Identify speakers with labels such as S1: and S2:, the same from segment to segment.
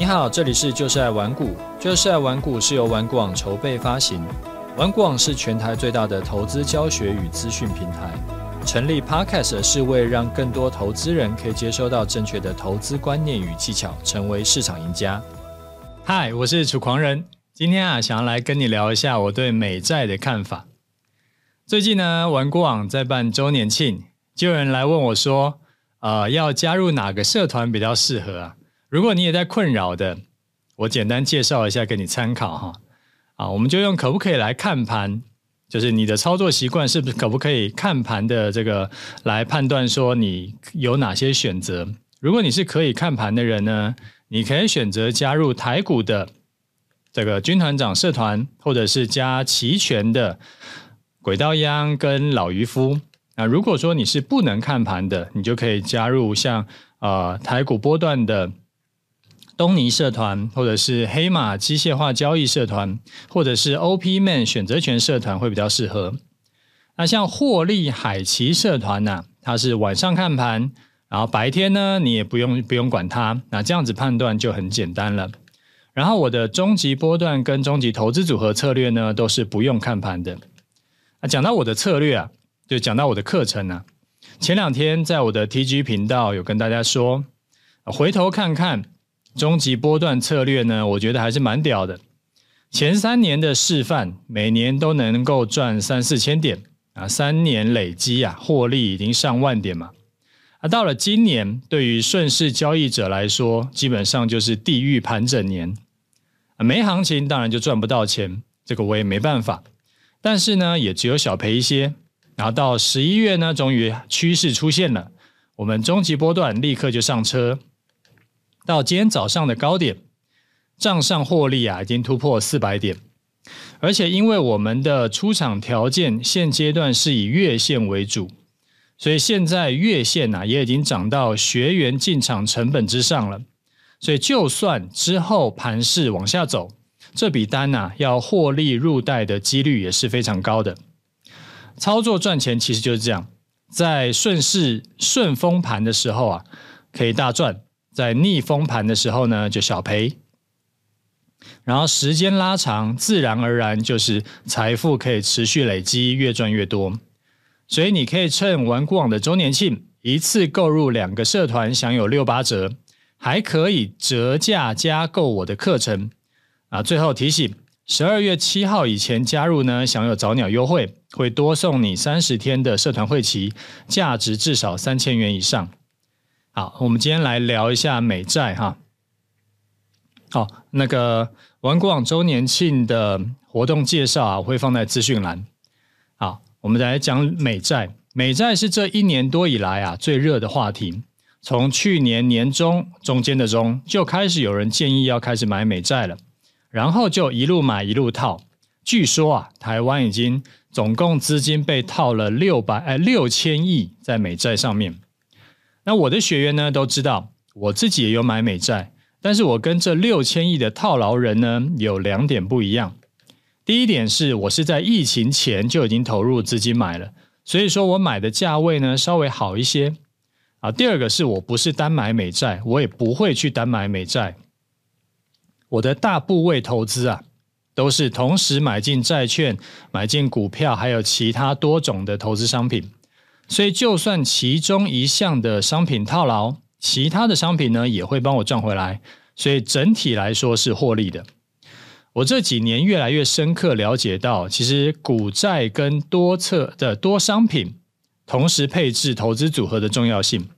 S1: 你好，这里是就是爱玩股，就是爱玩股是由玩股网筹备发行，玩股网是全台最大的投资教学与资讯平台。成立 Podcast 是为让更多投资人可以接收到正确的投资观念与技巧，成为市场赢家。嗨，我是楚狂人，今天啊，想要来跟你聊一下我对美债的看法。最近呢，玩股网在办周年庆，就有人来问我说，呃，要加入哪个社团比较适合啊？如果你也在困扰的，我简单介绍一下给你参考哈。啊，我们就用可不可以来看盘，就是你的操作习惯是不是可不可以看盘的这个来判断说你有哪些选择。如果你是可以看盘的人呢，你可以选择加入台股的这个军团长社团，或者是加期权的轨道央跟老渔夫。那如果说你是不能看盘的，你就可以加入像呃台股波段的。东尼社团，或者是黑马机械化交易社团，或者是 OP Man 选择权社团会比较适合。那像获利海奇社团呢、它是晚上看盘，然后白天呢你也不用不用管它，那这样子判断就很简单了。然后我的终极波段跟终极投资组合策略呢，都是不用看盘的。啊讲到我的策略啊，就讲到我的课程啊，前两天在我的 TG 频道有跟大家说，回头看看。终极波段策略呢，我觉得还是蛮屌的。前三年的示范，每年都能够赚三四千点啊，三年累积啊，获利已经上万点嘛。啊，到了今年，对于顺势交易者来说，基本上就是地狱盘整年。啊，没行情当然就赚不到钱，这个我也没办法。但是呢，也只有小赔一些。然后到十一月呢，终于趋势出现了，我们终极波段立刻就上车。到今天早上的高点，账上获利啊，已经突破四百点，而且因为我们的出场条件现阶段是以月线为主，所以现在月线啊也已经涨到学员进场成本之上了，所以就算之后盘势往下走，这笔单啊要获利入袋的几率也是非常高的。操作赚钱其实就是这样，在顺势顺风盘的时候啊，可以大赚。在逆风盘的时候呢，就小赔，然后时间拉长，自然而然就是财富可以持续累积，越赚越多。所以你可以趁玩股网的周年庆，一次购入两个社团，享有六八折，还可以折价加购我的课程。啊，最后提醒，十二月七号以前加入呢，享有早鸟优惠，会多送你三十天的社团会期，价值至少三千元以上。好，我们今天来聊一下美债哈。好，那个玩股网周年庆的活动介绍啊，会放在资讯栏。好，我们来讲美债。美债是这一年多以来啊最热的话题。从去年年中中间的中就开始有人建议要开始买美债了，然后就一路买一路套。据说啊，台湾已经总共资金被套了六百哎六千亿在美债上面。那我的学员呢都知道，我自己也有买美债，但是我跟这六千亿的套牢人呢有两点不一样。第一点是我是在疫情前就已经投入资金买了，所以说我买的价位呢稍微好一些。啊，第二个是我不是单买美债，我也不会去单买美债。我的大部位投资啊，都是同时买进债券、买进股票，还有其他多种的投资商品。所以，就算其中一项的商品套牢，其他的商品呢也会帮我赚回来。所以整体来说是获利的。我这几年越来越深刻了解到，其实股债跟多策的多商品同时配置投资组合的重要性。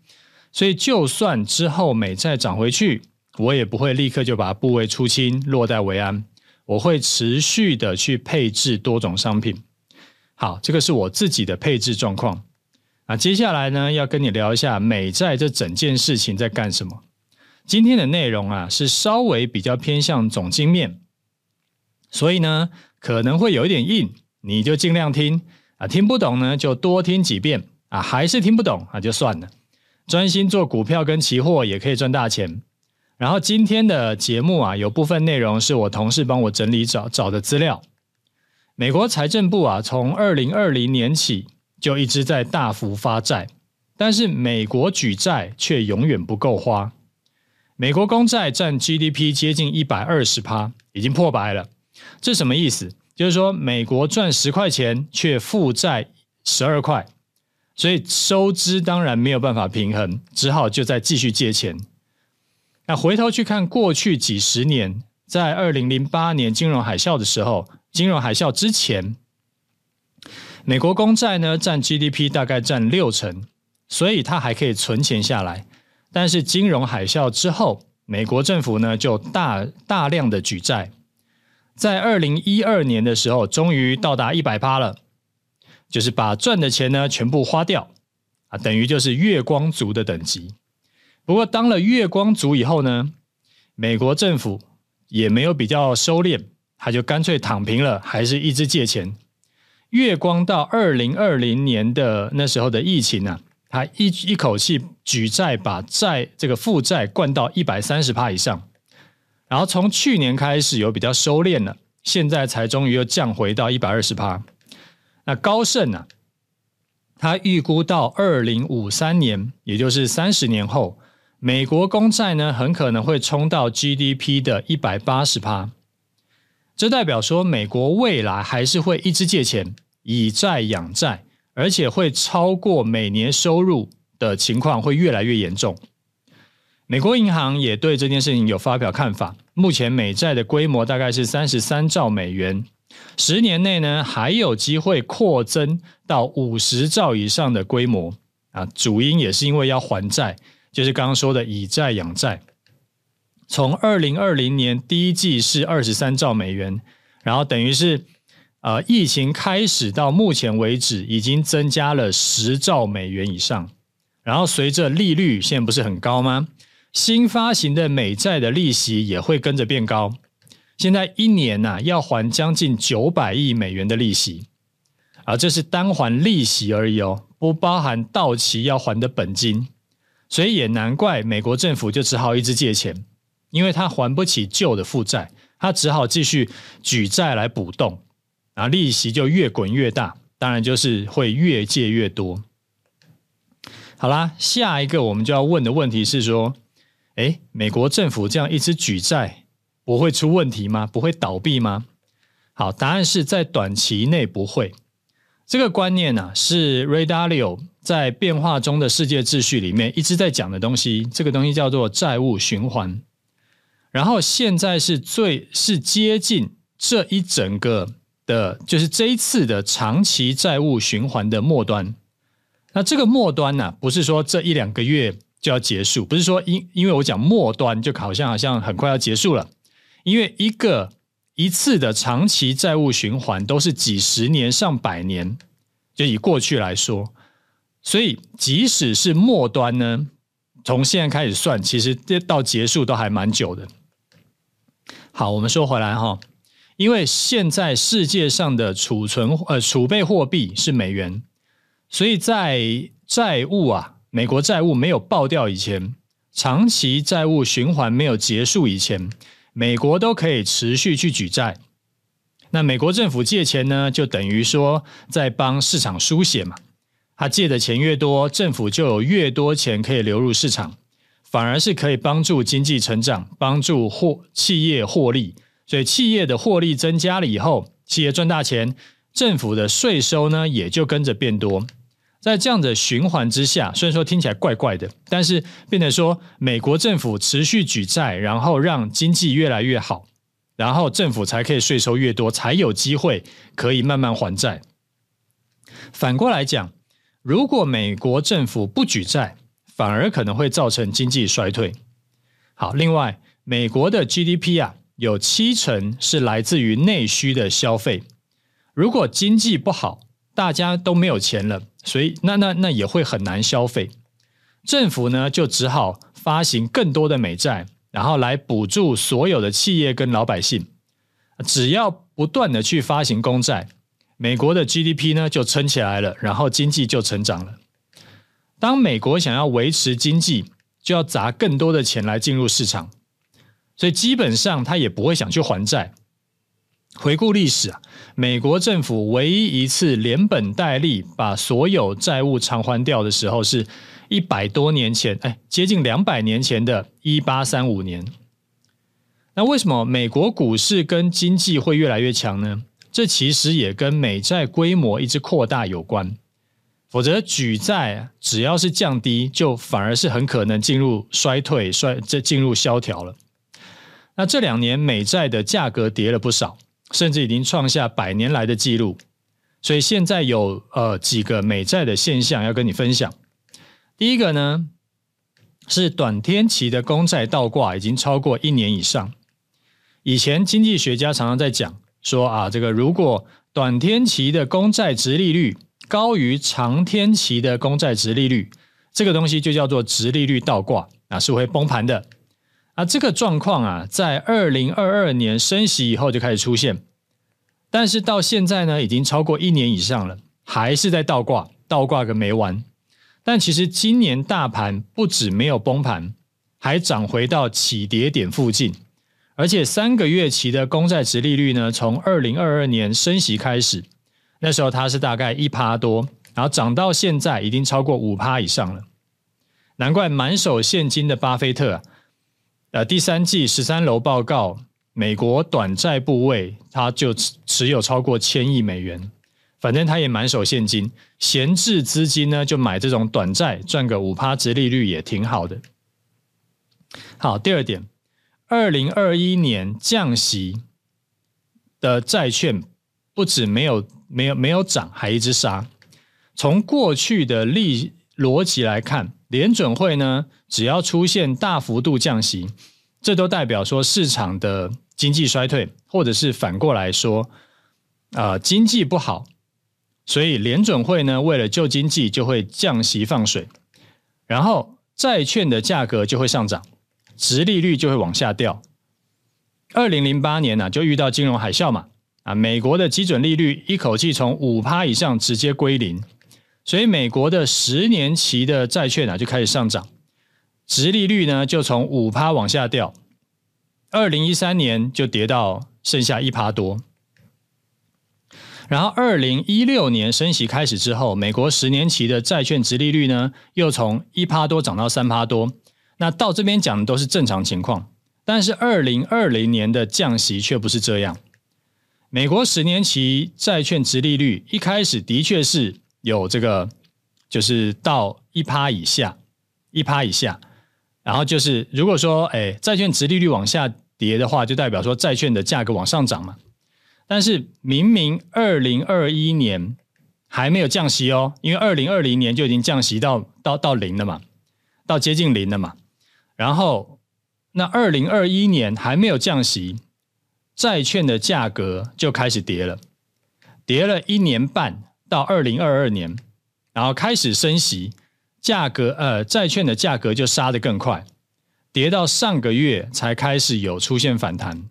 S1: 所以，就算之后美债涨回去，我也不会立刻就把部位出清，落袋为安。我会持续的去配置多种商品。好，这个是我自己的配置状况。那接下来呢，要跟你聊一下美债这整件事情在干什么。今天的内容啊，是稍微比较偏向总经面，所以呢，可能会有一点硬，你就尽量听啊，听不懂呢就多听几遍啊，还是听不懂啊就算了，专心做股票跟期货也可以赚大钱。然后今天的节目啊，有部分内容是我同事帮我整理找找的资料。美国财政部啊，从二零二零年起。就一直在大幅发债，但是美国举债却永远不够花。美国公债占 GDP 接近一百二十趴，已经破百了。这什么意思？就是说美国赚十块钱，却负债十二块，所以收支当然没有办法平衡，只好就再继续借钱。那回头去看过去几十年，在二零零八年金融海啸的时候，金融海啸之前，美国公债呢占 GDP 大概占六成，所以它还可以存钱下来。但是金融海啸之后，美国政府呢就大大量的举债，在二零一二年的时候，终于到达一百趴了，就是把赚的钱呢全部花掉啊，等于就是月光族的等级。不过当了月光族以后呢，美国政府也没有比较收敛，他就干脆躺平了，还是一直借钱。月光到二零二零年的那时候的疫情呢、啊？他一一口气举债，把债这个负债灌到一百三十趴以上，然后从去年开始有比较收敛了，现在才终于又降回到一百二十趴。那高盛呢、啊？他预估到二零五三年，也就是三十年后，美国公债呢很可能会冲到 GDP 的一百八十趴。这代表说，美国未来还是会一直借钱，以债养债。而且会超过每年收入的情况会越来越严重。美国银行也对这件事情有发表看法。目前美债的规模大概是三十三兆美元，十年内呢还有机会扩增到五十兆以上的规模啊。主因也是因为要还债，就是刚刚说的以债养债。从二零二零年第一季是二十三兆美元，然后等于是。呃，疫情开始到目前为止，已经增加了十兆美元以上。然后随着利率现在不是很高吗？新发行的美债的利息也会跟着变高。现在一年呐、啊，要还将近九百亿美元的利息，啊，这是单还利息而已哦，不包含到期要还的本金。所以也难怪美国政府就只好一直借钱，因为他还不起旧的负债，他只好继续举债来补洞。然后利息就越滚越大，当然就是会越借越多。好啦，下一个我们就要问的问题是说，诶，美国政府这样一直举债，不会出问题吗？不会倒闭吗？好，答案是在短期内不会。这个观念呢、啊，是 Ray Dalio 在《变化中的世界秩序》里面一直在讲的东西。这个东西叫做债务循环。然后现在是最是接近这一整个。的就是这一次的长期债务循环的末端，那这个末端呢、不是说这一两个月就要结束，不是说因因为我讲末端就好像好像很快要结束了，因为一个一次的长期债务循环都是几十年上百年，就以过去来说，所以即使是末端呢，从现在开始算，其实这到结束都还蛮久的。好，我们说回来哈。因为现在世界上的储存呃储备货币是美元，所以在债务啊，美国债务没有爆掉以前，长期债务循环没有结束以前，美国都可以持续去举债。那美国政府借钱呢，就等于说在帮市场输血嘛。他借的钱越多，政府就有越多钱可以流入市场，反而是可以帮助经济成长，帮助获企业获利。所以企业的获利增加了以后，企业赚大钱，政府的税收呢也就跟着变多。在这样的循环之下，虽然说听起来怪怪的，但是变成说美国政府持续举债，然后让经济越来越好，然后政府才可以税收越多，才有机会可以慢慢还债。反过来讲，如果美国政府不举债，反而可能会造成经济衰退。好，另外美国的 GDP 啊。有七成是来自于内需的消费。如果经济不好，大家都没有钱了，所以那那那也会很难消费。政府呢就只好发行更多的美债，然后来补助所有的企业跟老百姓。只要不断的去发行公债，美国的 GDP 呢就撑起来了，然后经济就成长了。当美国想要维持经济，就要砸更多的钱来进入市场。所以基本上他也不会想去还债。回顾历史啊，美国政府唯一一次连本带利把所有债务偿还掉的时候，是一百多年前，哎，接近两百年前的一八三五年。那为什么美国股市跟经济会越来越强呢？这其实也跟美债规模一直扩大有关。否则举债只要是降低，就反而是很可能进入衰退、衰这进入萧条了。那这两年美债的价格跌了不少，甚至已经创下百年来的记录。所以现在有呃几个美债的现象要跟你分享。第一个呢是短天期的公债倒挂已经超过一年以上。以前经济学家常常在讲说啊，这个如果短天期的公债殖利率高于长天期的公债殖利率，这个东西就叫做殖利率倒挂，啊，是会崩盘的。啊，这个状况啊，在二零二二年升息以后就开始出现，但是到现在呢，已经超过一年以上了，还是在倒挂，倒挂个没完。但其实今年大盘不止没有崩盘，还涨回到起跌点附近，而且三个月期的公债殖利率呢，从二零二二年升息开始。那时候它是大概一趴多，然后涨到现在已经超过五趴以上了，难怪满手现金的巴菲特啊，呃，第三季十三楼报告，美国短债部位它就持持有超过千亿美元，反正他也满手现金，闲置资金呢就买这种短债赚个五趴值利率也挺好的。好，第二点，二零二一年降息的债券不止没有。没有没有涨，还一直杀。从过去的历逻辑来看，联准会呢，只要出现大幅度降息，这都代表说市场的经济衰退，或者是反过来说，啊、经济不好，所以联准会呢，为了救经济，就会降息放水，然后债券的价格就会上涨，殖利率就会往下掉。二零零八年呢、啊，就遇到金融海啸嘛。啊，美国的基准利率一口气从五趴以上直接归零，所以美国的十年期的债券啊就开始上涨，殖利率呢就从五趴往下掉，二零一三年就跌到剩下一趴多，然后二零一六年升息开始之后，美国十年期的债券殖利率呢又从一趴多涨到三趴多，那到这边讲的都是正常情况，但是二零二零年的降息却不是这样。美国十年期债券殖利率一开始的确是有这个，就是到一趴以下，一趴以下，然后就是如果说，哎，债券殖利率往下跌的话，就代表说债券的价格往上涨嘛。但是明明二零二一年还没有降息哦，因为二零二零年就已经降息到到到零了嘛，到接近零了嘛。然后那二零二一年还没有降息。债券的价格就开始跌了，跌了一年半到二零二二年，然后开始升息，价格呃债券的价格就杀得更快，跌到上个月才开始有出现反弹，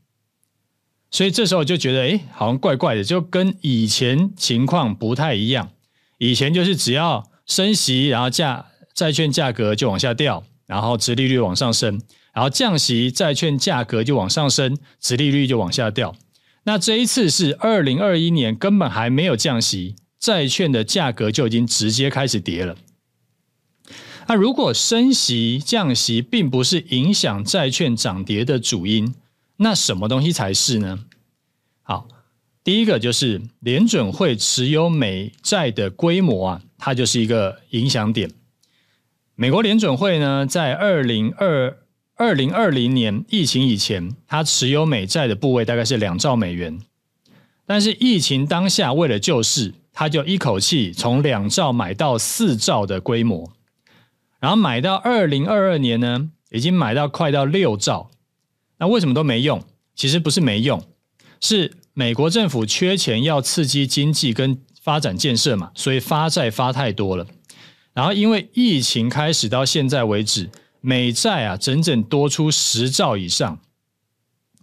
S1: 所以这时候就觉得诶好像怪怪的，就跟以前情况不太一样。以前就是只要升息，然后价债券价格就往下掉，然后殖利率往上升。然后降息，债券价格就往上升，殖利率就往下掉。那这一次是二零二一年，根本还没有降息，债券的价格就已经直接开始跌了。那如果升息、降息并不是影响债券涨跌的主因，那什么东西才是呢？好，第一个就是联准会持有美债的规模啊，它就是一个影响点。美国联准会呢，在二零二二零二零年疫情以前，它持有美债的部位大概是两兆美元，但是疫情当下为了救市，他就一口气从两兆买到四兆的规模，然后买到二零二二年呢，已经买到快到六兆。那为什么都没用？其实不是没用，是美国政府缺钱要刺激经济跟发展建设嘛，所以发债发太多了。然后因为疫情开始到现在为止。美债啊，整整多出十兆以上，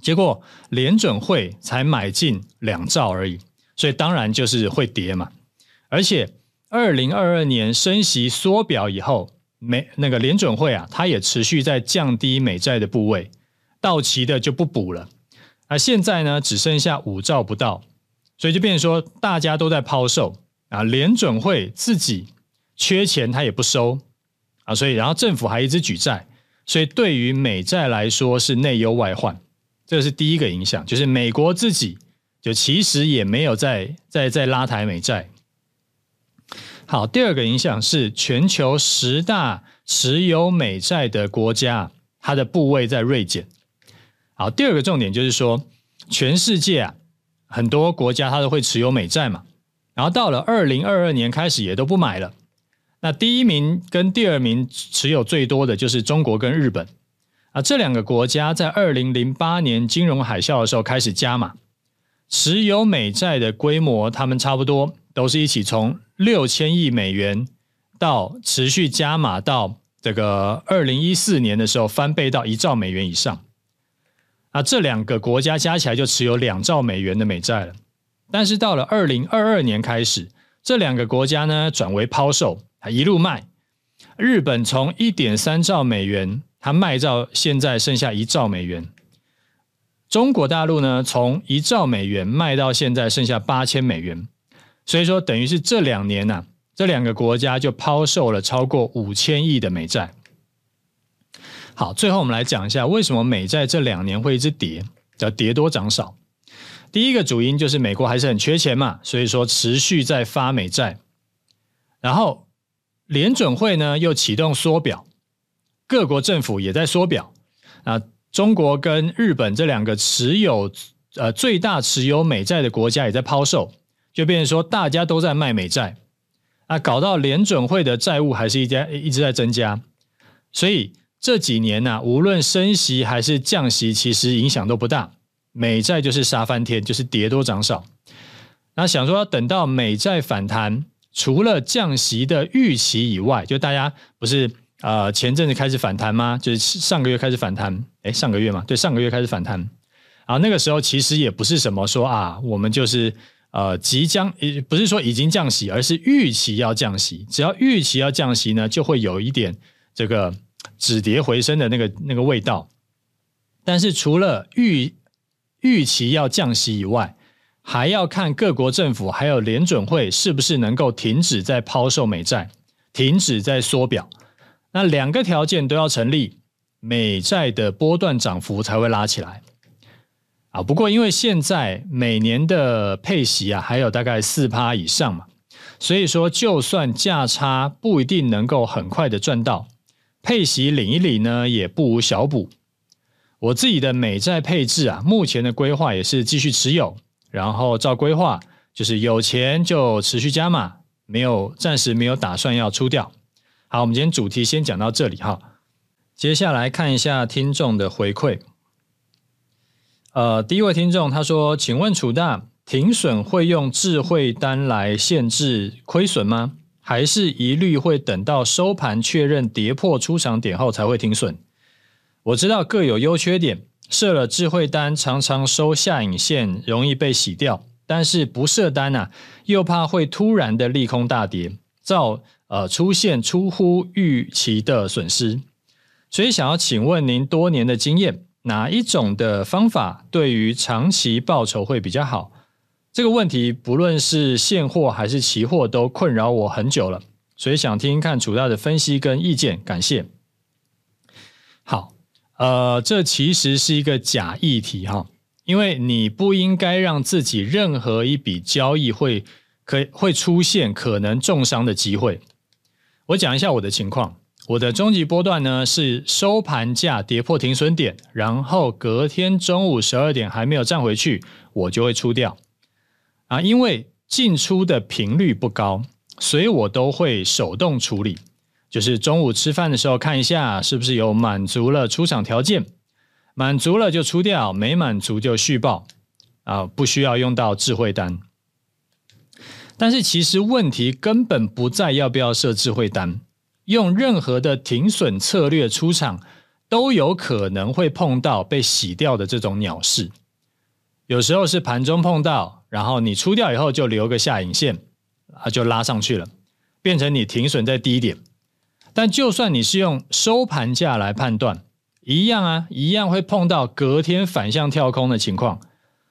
S1: 结果联准会才买进两兆而已，所以当然就是会跌嘛。而且二零二二年升息缩表以后，美那个联准会啊，它也持续在降低美债的部位，到期的就不补了。而现在呢，只剩下五兆不到，所以就变成说大家都在抛售啊，联准会自己缺钱，它也不收。啊，所以然后政府还一直举债，所以对于美债来说是内忧外患，这是第一个影响，就是美国自己就其实也没有在在在拉抬美债。好，第二个影响是全球十大持有美债的国家，它的部位在锐减。好，第二个重点就是说，全世界啊，很多国家它都会持有美债嘛，然后到了二零二二年开始也都不买了。那第一名跟第二名持有最多的就是中国跟日本啊，这两个国家在二零零八年金融海啸的时候开始加码持有美债的规模，他们差不多都是一起从六千亿美元到持续加码到这个二零一四年的时候翻倍到一兆美元以上啊，这两个国家加起来就持有两兆美元的美债了。但是到了二零二二年开始，这两个国家呢转为抛售。它一路卖，日本从一点三兆美元，它卖到现在剩下一兆美元。中国大陆呢，从一兆美元卖到现在剩下八千美元。所以说，等于是这两年呐、这两个国家就抛售了超过五千亿的美债。好，最后我们来讲一下为什么美债这两年会一直跌，叫跌多涨少。第一个主因就是美国还是很缺钱嘛，所以说持续在发美债，然后。联准会呢又启动缩表，各国政府也在缩表。啊，中国跟日本这两个持有呃最大持有美债的国家也在抛售，就变成说大家都在卖美债。啊，搞到联准会的债务还是一家一直在增加。所以这几年呢、啊，无论升息还是降息，其实影响都不大。美债就是杀翻天，就是跌多涨少。那想说等到美债反弹。除了降息的预期以外，就大家不是呃前阵子开始反弹吗？就是上个月开始反弹，上个月嘛，对，上个月开始反弹。啊，那个时候其实也不是什么说啊，我们就是呃即将，不是说已经降息，而是预期要降息。只要预期要降息呢，就会有一点这个止跌回升的那个那个味道。但是除了预预期要降息以外，还要看各国政府还有联准会是不是能够停止在抛售美债，停止在缩表。那两个条件都要成立，美债的波段涨幅才会拉起来。啊，不过因为现在每年的配息啊还有大概四趴以上嘛，所以说就算价差不一定能够很快的赚到，配息领一领呢也不无小补。我自己的美债配置啊，目前的规划也是继续持有。然后照规划，就是有钱就持续加码，没有暂时没有打算要出掉。好，我们今天主题先讲到这里哈。接下来看一下听众的回馈。呃，第一位听众他说：“请问楚大，停损会用智慧单来限制亏损吗？还是一律会等到收盘确认跌破出场点后才会停损？我知道各有优缺点。”设了智慧单，常常收下影线，容易被洗掉；但是不设单啊，又怕会突然的利空大跌，造呃出现出乎预期的损失。所以想要请问您多年的经验，哪一种的方法对于长期报酬会比较好？这个问题不论是现货还是期货，都困扰我很久了，所以想听听看楚大的分析跟意见，感谢。好。呃，这其实是一个假议题哈，因为你不应该让自己任何一笔交易会可会出现可能重伤的机会。我讲一下我的情况，我的终极波段呢是收盘价跌破停损点，然后隔天中午十二点还没有站回去，我就会出掉。啊，因为进出的频率不高，所以我都会手动处理。就是中午吃饭的时候看一下是不是有满足了出场条件，满足了就出掉，没满足就续报，啊，不需要用到智慧单。但是其实问题根本不在要不要设智慧单，用任何的停损策略出场都有可能会碰到被洗掉的这种鸟事。有时候是盘中碰到，然后你出掉以后就留个下影线，啊，就拉上去了，变成你停损在低点。但就算你是用收盘价来判断，一样啊，一样会碰到隔天反向跳空的情况。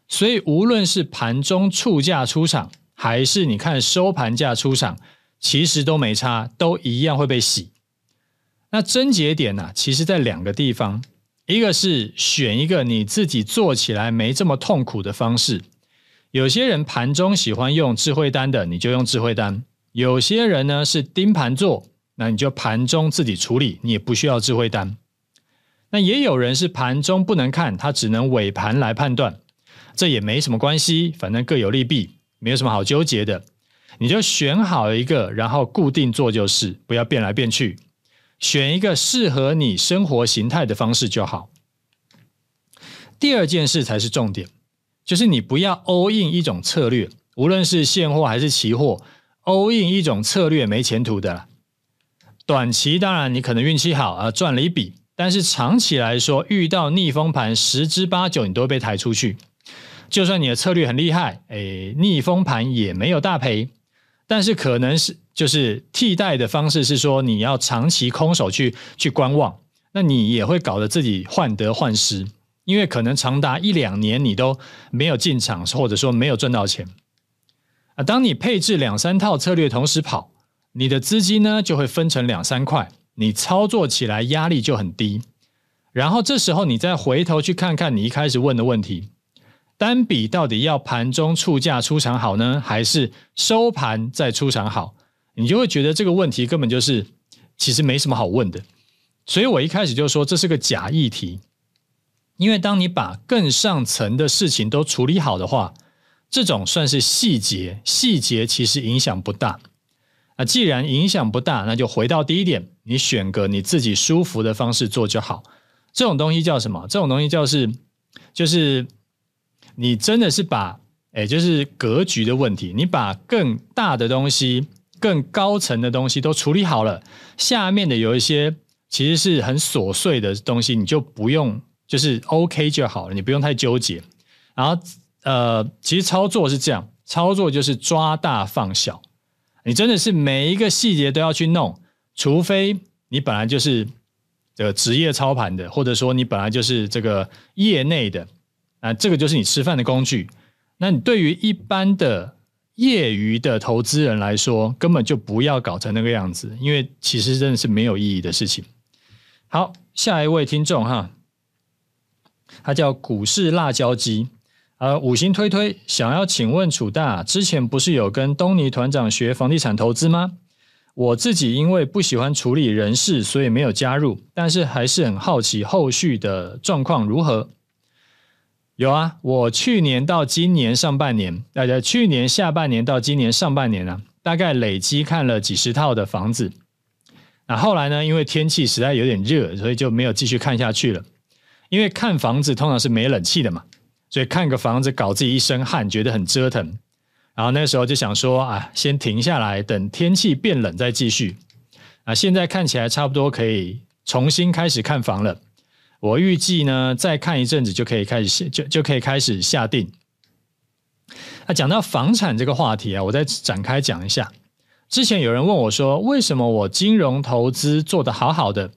S1: 所以无论是盘中触价出场，还是你看收盘价出场，其实都没差，都一样会被洗。那症结点呢、其实在两个地方，一个是选一个你自己做起来没这么痛苦的方式。有些人盘中喜欢用智慧单的，你就用智慧单；有些人呢是盯盘做，那你就盘中自己处理，你也不需要智慧单。那也有人是盘中不能看，他只能尾盘来判断，这也没什么关系，反正各有利弊，没有什么好纠结的。你就选好一个，然后固定做就是，不要变来变去。选一个适合你生活形态的方式就好。第二件事才是重点，就是你不要 all in 一种策略，无论是现货还是期货，all in 一种策略没前途的。短期当然你可能运气好啊，赚了一笔，但是长期来说，遇到逆风盘十之八九你都会被抬出去。就算你的策略很厉害，诶，逆风盘也没有大赔。但是可能是就是替代的方式是说，你要长期空手去去观望，那你也会搞得自己患得患失，因为可能长达一两年你都没有进场，或者说没有赚到钱啊。当你配置两三套策略同时跑，你的资金呢就会分成两三块，你操作起来压力就很低。然后这时候你再回头去看看你一开始问的问题。单笔到底要盘中出价出场好呢，还是收盘再出场好？你就会觉得这个问题根本就是其实没什么好问的。所以我一开始就说这是个假议题，因为当你把更上层的事情都处理好的话，这种算是细节，细节其实影响不大。啊既然影响不大，那就回到第一点，你选个你自己舒服的方式做就好。这种东西叫什么？这种东西叫是就是。你真的是把，诶，就是格局的问题，你把更大的东西、更高层的东西都处理好了，下面的有一些其实是很琐碎的东西，你就不用，就是 OK 就好了，你不用太纠结。然后，呃，其实操作是这样，操作就是抓大放小，你真的是每一个细节都要去弄，除非你本来就是这个职业操盘的，或者说你本来就是这个业内的。啊，这个就是你吃饭的工具。那你对于一般的业余的投资人来说，根本就不要搞成那个样子，因为其实真的是没有意义的事情。好，下一位听众哈，他叫股市辣椒鸡，呃，五星推推，想要请问楚大，之前不是有跟东尼团长学房地产投资吗？我自己因为不喜欢处理人事，所以没有加入，但是还是很好奇后续的状况如何。有啊，我去年到今年上半年，大家去年下半年到今年上半年啊，大概累积看了几十套的房子。那后来呢，因为天气实在有点热，所以就没有继续看下去了。因为看房子通常是没冷气的嘛，所以看个房子搞自己一身汗，觉得很折腾。然后那时候就想说啊，先停下来，等天气变冷再继续。啊，现在看起来差不多可以重新开始看房了。我预计呢，再看一阵子就可以开始，就就可以开始下定。那讲到房产这个话题啊，我再展开讲一下。之前有人问我说，为什么我金融投资做得好好的，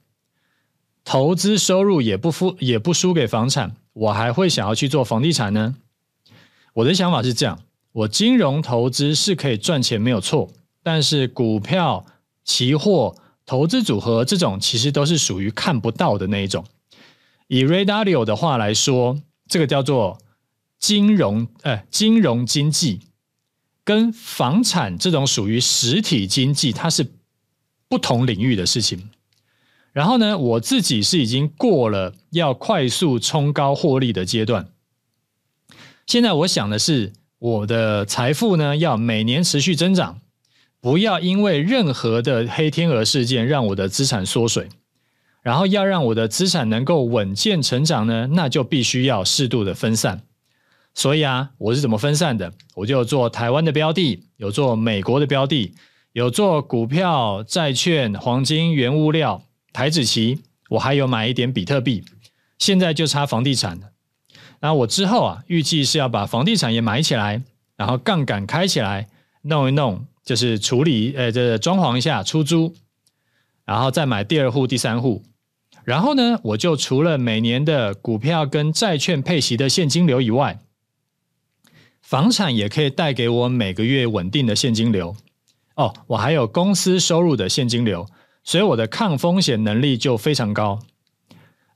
S1: 投资收入也不输也不输给房产，我还会想要去做房地产呢？我的想法是这样：我金融投资是可以赚钱没有错，但是股票、期货、投资组合这种，其实都是属于看不到的那一种。以 Ray Dalio 的话来说，这个叫做金融，呃，金融经济跟房产这种属于实体经济，它是不同领域的事情。然后呢，我自己是已经过了要快速冲高获利的阶段。现在我想的是，我的财富呢要每年持续增长，不要因为任何的黑天鹅事件让我的资产缩水。然后要让我的资产能够稳健成长呢，那就必须要适度的分散。所以啊，我是怎么分散的？我就做台湾的标的，有做美国的标的，有做股票、债券、黄金、原物料、台指期，我还有买一点比特币。现在就差房地产了。那我之后啊，预计是要把房地产也买起来，然后杠杆开起来，弄一弄，就是处理，呃，这装潢一下，出租，然后再买第二户、第三户。然后呢，我就除了每年的股票跟债券配息的现金流以外，房产也可以带给我每个月稳定的现金流。哦，我还有公司收入的现金流，所以我的抗风险能力就非常高。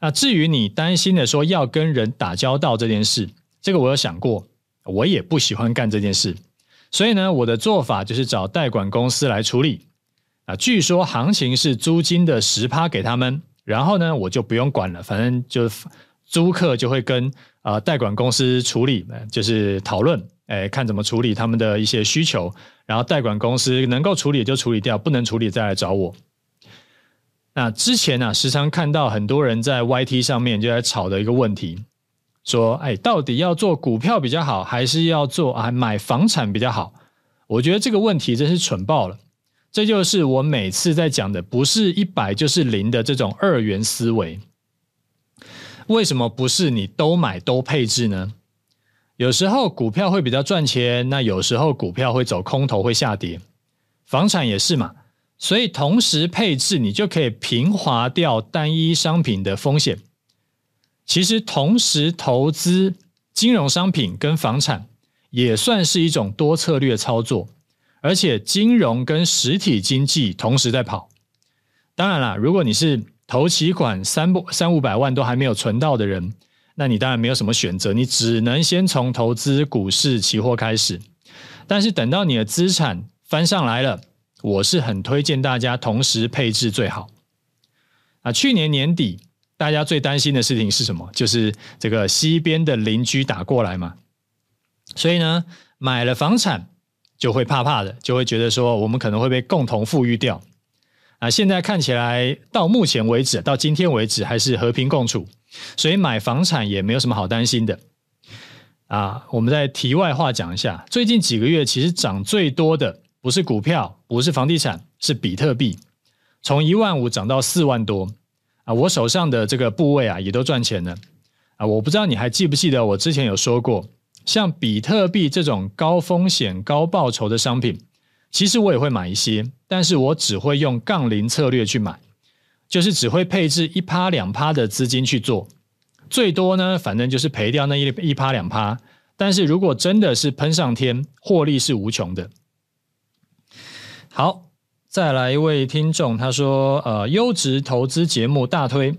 S1: 那至于你担心的说要跟人打交道这件事，这个我有想过，我也不喜欢干这件事。所以呢，我的做法就是找代管公司来处理。啊，据说行情是租金的十趴给他们，然后呢，我就不用管了，反正就租客就会跟啊、代管公司处理，就是讨论，哎，看怎么处理他们的一些需求，然后代管公司能够处理就处理掉，不能处理再来找我。那之前呢、啊，时常看到很多人在 YT 上面就在吵的一个问题，说，哎，到底要做股票比较好，还是要做啊买房产比较好？我觉得这个问题真是蠢爆了。这就是我每次在讲的，不是一百就是零的这种二元思维。为什么不是你都买都配置呢？有时候股票会比较赚钱，那有时候股票会走空头会下跌，房产也是嘛。所以同时配置，你就可以平滑掉单一商品的风险。其实同时投资金融商品跟房产，也算是一种多策略操作。而且金融跟实体经济同时在跑，当然啦，如果你是头期款三不三五百万都还没有存到的人，那你当然没有什么选择，你只能先从投资股市期货开始。但是等到你的资产翻上来了，我是很推荐大家同时配置最好。啊，去年年底大家最担心的事情是什么？就是这个西边的邻居打过来嘛。所以呢，买了房产。就会怕怕的，就会觉得说我们可能会被共同富裕掉啊！现在看起来，到目前为止，到今天为止还是和平共处，所以买房产也没有什么好担心的啊！我们在题外话讲一下，最近几个月其实涨最多的不是股票，不是房地产，是比特币，从一万五涨到四万多啊！我手上的这个部位啊，也都赚钱了啊！我不知道你还记不记得我之前有说过。像比特币这种高风险高报酬的商品，其实我也会买一些，但是我只会用杠铃策略去买，就是只会配置一趴两趴的资金去做，最多呢，反正就是赔掉那一一趴两趴。但是如果真的是喷上天，获利是无穷的。好，再来一位听众，他说：“呃，优质投资节目大推，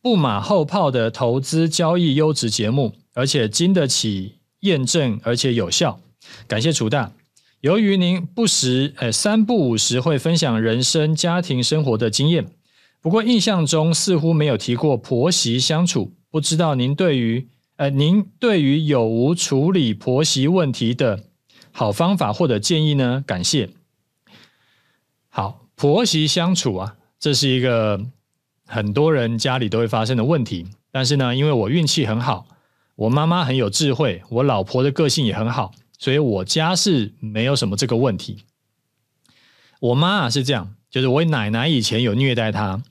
S1: 不马后炮的投资交易优质节目，而且经得起。”验证而且有效，感谢楚大。由于您不时呃三不五时会分享人生家庭生活的经验，不过印象中似乎没有提过婆媳相处，不知道您对于呃您对于有无处理婆媳问题的好方法或者建议呢？感谢。好，婆媳相处啊，这是一个很多人家里都会发生的问题，但是呢，因为我运气很好。我妈妈很有智慧，我老婆的个性也很好，所以我家是没有什么这个问题。我妈啊是这样，就是我奶奶以前有虐待她，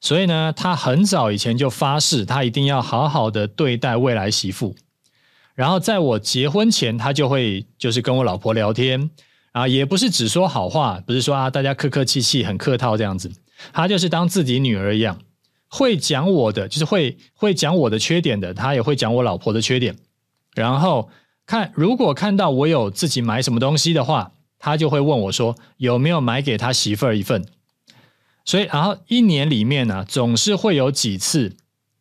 S1: 所以呢，她很早以前就发誓，她一定要好好的对待未来媳妇。然后在我结婚前，她就会就是跟我老婆聊天啊，也不是只说好话，不是说啊大家客客气气很客套这样子，她就是当自己女儿一样。会讲我的，就是会会讲我的缺点的，他也会讲我老婆的缺点。然后看，如果看到我有自己买什么东西的话，他就会问我说有没有买给他媳妇儿一份。所以，然后一年里面呢，总是会有几次，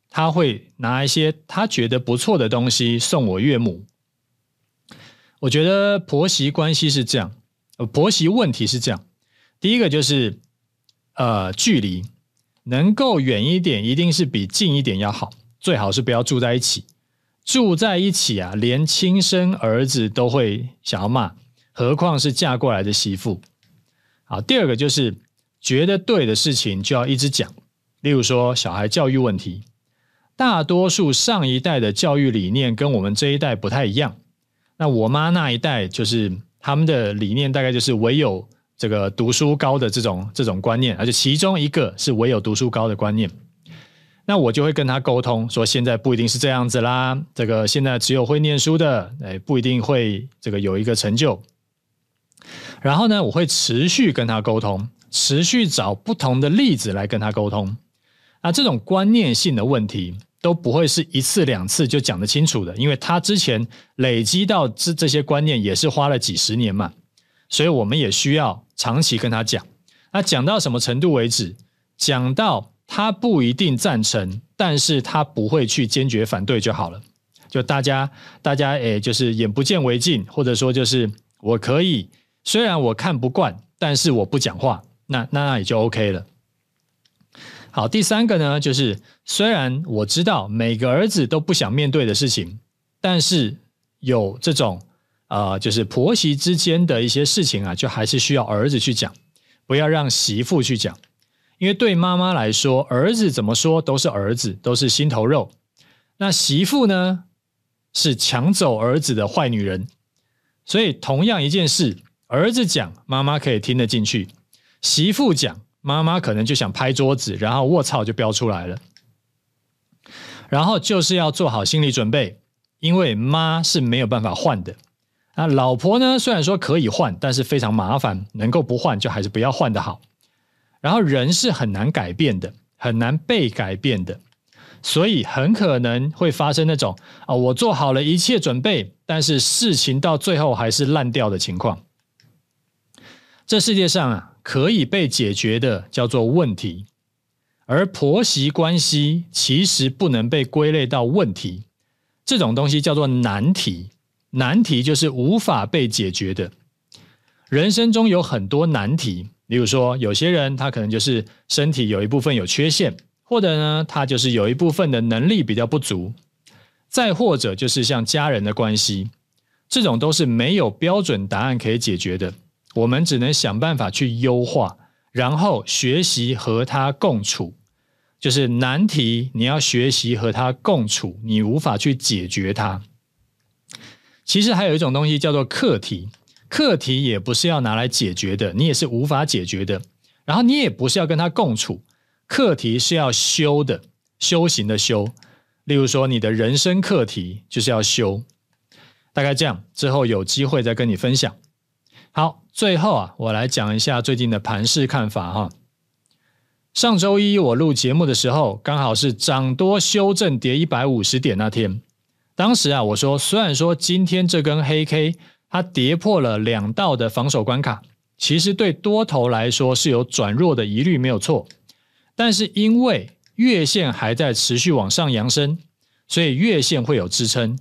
S1: 他会拿一些他觉得不错的东西送我岳母。我觉得婆媳关系是这样，婆媳问题是这样。第一个就是呃距离。能够远一点，一定是比近一点要好。最好是不要住在一起。住在一起啊，连亲生儿子都会想要骂，何况是嫁过来的媳妇。好，第二个就是觉得对的事情就要一直讲。例如说，小孩教育问题，大多数上一代的教育理念跟我们这一代不太一样。那我妈那一代就是他们的理念，大概就是唯有。这个读书高的这种这种观念，而且其中一个是唯有读书高的观念，那我就会跟他沟通说，现在不一定是这样子啦。这个现在只有会念书的，哎，不一定会这个有一个成就。然后呢，我会持续跟他沟通，持续找不同的例子来跟他沟通。那这种观念性的问题都不会是一次两次就讲得清楚的，因为他之前累积到这这些观念也是花了几十年嘛。所以我们也需要长期跟他讲，那讲到什么程度为止？讲到他不一定赞成，但是他不会去坚决反对就好了。就大家大家诶，就是眼不见为净，或者说就是我可以，虽然我看不惯，但是我不讲话，那那也就 OK 了。好，第三个呢，就是虽然我知道每个儿子都不想面对的事情，但是有这种呃，就是婆媳之间的一些事情啊，就还是需要儿子去讲，不要让媳妇去讲，因为对妈妈来说，儿子怎么说都是儿子，都是心头肉。那媳妇呢，是抢走儿子的坏女人，所以同样一件事，儿子讲，妈妈可以听得进去，媳妇讲。妈妈可能就想拍桌子，然后卧槽就飙出来了。然后就是要做好心理准备，因为妈是没有办法换的。那老婆呢？虽然说可以换，但是非常麻烦，能够不换就还是不要换的好。然后人是很难改变的，很难被改变的，所以很可能会发生那种啊，我做好了一切准备，但是事情到最后还是烂掉的情况。这世界上啊。可以被解决的叫做问题，而婆媳关系其实不能被归类到问题，这种东西叫做难题。难题就是无法被解决的。人生中有很多难题，例如说，有些人他可能就是身体有一部分有缺陷，或者呢，他就是有一部分的能力比较不足，再或者就是像家人的关系，这种都是没有标准答案可以解决的。我们只能想办法去优化，然后学习和他共处。就是难题，你要学习和他共处，你无法去解决它。其实还有一种东西叫做课题，课题也不是要拿来解决的，你也是无法解决的。然后你也不是要跟他共处，课题是要修的，修行的修。例如说，你的人生课题就是要修。大概这样，之后有机会再跟你分享。好，最后啊，我来讲一下最近的盘势看法哈。上周一我录节目的时候，刚好是涨多修正跌一百五十点那天。当时啊，我说虽然说今天这根黑 K 它跌破了两道的防守关卡，其实对多头来说是有转弱的疑虑，没有错。但是因为月线还在持续往上扬升，所以月线会有支撑。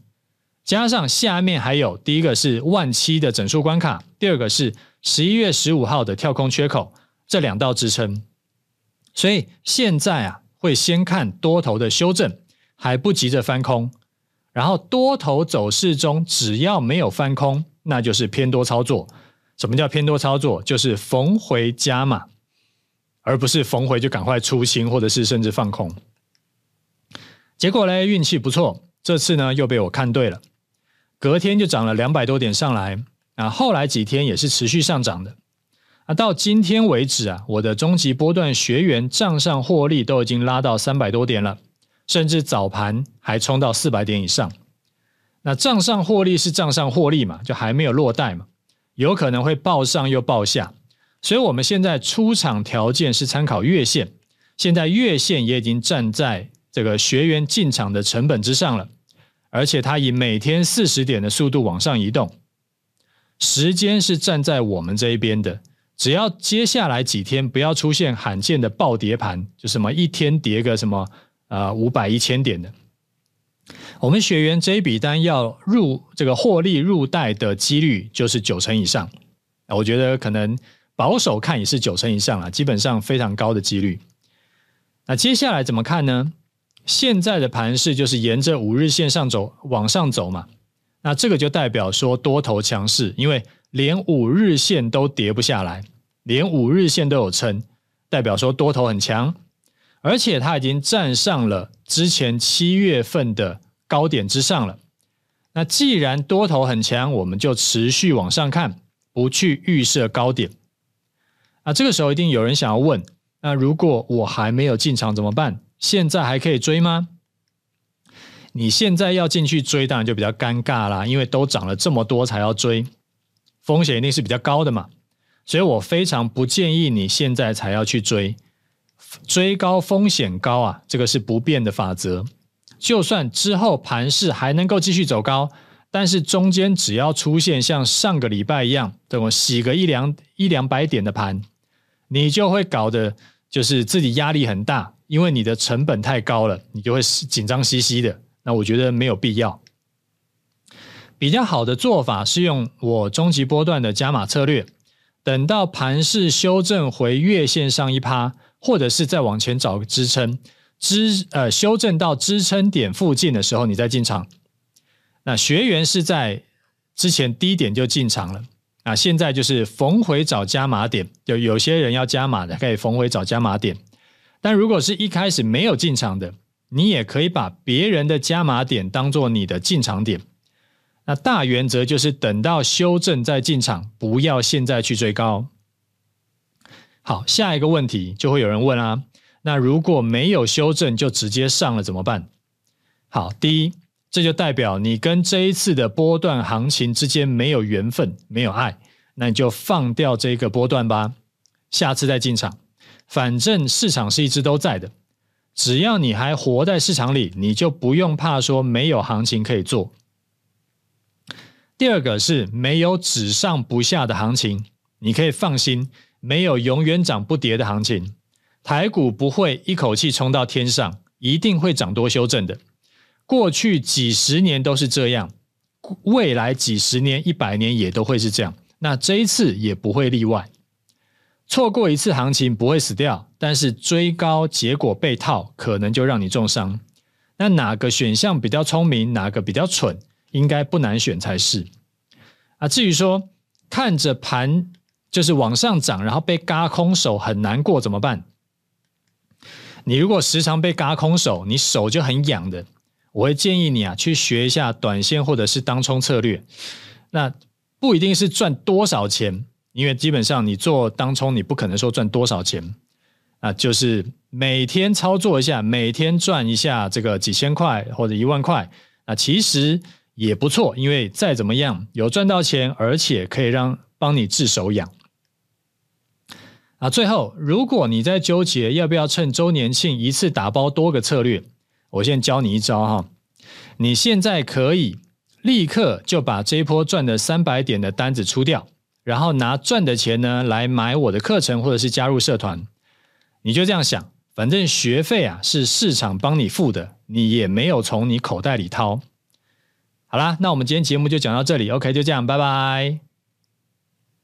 S1: 加上下面还有第一个是万七的整数关卡，第二个是十一月十五号的跳空缺口，这两道支撑。所以现在啊，会先看多头的修正，还不急着翻空。然后多头走势中，只要没有翻空，那就是偏多操作。什么叫偏多操作？就是逢回加码，而不是逢回就赶快出清，或者是甚至放空。结果嘞，运气不错，这次呢又被我看对了。隔天就涨了两百多点上来啊，后来几天也是持续上涨的啊，到今天为止啊，我的终极波段学员账上获利都已经拉到三百多点了，甚至早盘还冲到四百点以上。那账上获利是账上获利嘛，就还没有落袋嘛，有可能会报上又报下，所以我们现在出场条件是参考月线，现在月线也已经站在这个学员进场的成本之上了。而且它以每天四十点的速度往上移动，时间是站在我们这一边的。只要接下来几天不要出现罕见的暴跌盘，就什么一天跌个什么啊五百一千点的，我们学员这一笔单要入这个获利入袋的几率就是九成以上。我觉得可能保守看也是九成以上了，基本上非常高的几率。那接下来怎么看呢？现在的盘势就是沿着五日线上走，往上走嘛。那这个就代表说多头强势，因为连五日线都跌不下来，连五日线都有撑，代表说多头很强，而且它已经站上了之前七月份的高点之上了。那既然多头很强，我们就持续往上看，不去预设高点。啊这个时候一定有人想要问：那如果我还没有进场怎么办？现在还可以追吗？你现在要进去追，当然就比较尴尬啦，因为都涨了这么多才要追，风险一定是比较高的嘛。所以我非常不建议你现在才要去追，追高风险高啊，这个是不变的法则。就算之后盘势还能够继续走高，但是中间只要出现像上个礼拜一样这种洗个一两一两百点的盘，你就会搞得就是自己压力很大，因为你的成本太高了，你就会紧张兮兮的。那我觉得没有必要。比较好的做法是用我终极波段的加码策略，等到盘势修正回月线上一趴，或者是再往前找个支撑，支呃修正到支撑点附近的时候，你再进场。那学员是在之前低点就进场了，啊，现在就是逢回找加码点，就有些人要加码的可以逢回找加码点，但如果是一开始没有进场的，你也可以把别人的加码点当做你的进场点。那大原则就是等到修正再进场，不要现在去追高。好，下一个问题就会有人问啊，那如果没有修正就直接上了怎么办？好，第一，这就代表你跟这一次的波段行情之间没有缘分，没有爱，那你就放掉这个波段吧，下次再进场。反正市场是一直都在的，只要你还活在市场里，你就不用怕说没有行情可以做。第二个是没有只上不下的行情，你可以放心，没有永远涨不跌的行情。台股不会一口气冲到天上，一定会涨多修正的。过去几十年都是这样，未来几十年、一百年也都会是这样。那这一次也不会例外。错过一次行情不会死掉，但是追高结果被套，可能就让你重伤。那哪个选项比较聪明，哪个比较蠢？应该不难选才是啊。至于说看着盘就是往上涨，然后被嘎空手很难过怎么办？你如果时常被嘎空手，你手就很痒的。我会建议你啊，去学一下短线或者是当冲策略。那不一定是赚多少钱，因为基本上你做当冲，你不可能说赚多少钱啊，就是每天操作一下，每天赚一下这个几千块或者一万块啊，其实。也不错，因为再怎么样有赚到钱，而且可以让帮你治手痒。啊，最后，如果你在纠结要不要趁周年庆一次打包多个策略，我现在教你一招哈。你现在可以立刻就把这一波赚的三百点的单子出掉，然后拿赚的钱呢来买我的课程或者是加入社团。你就这样想，反正学费啊是市场帮你付的，你也没有从你口袋里掏。好啦，那我们今天节目就讲到这里，OK，就这样，拜拜。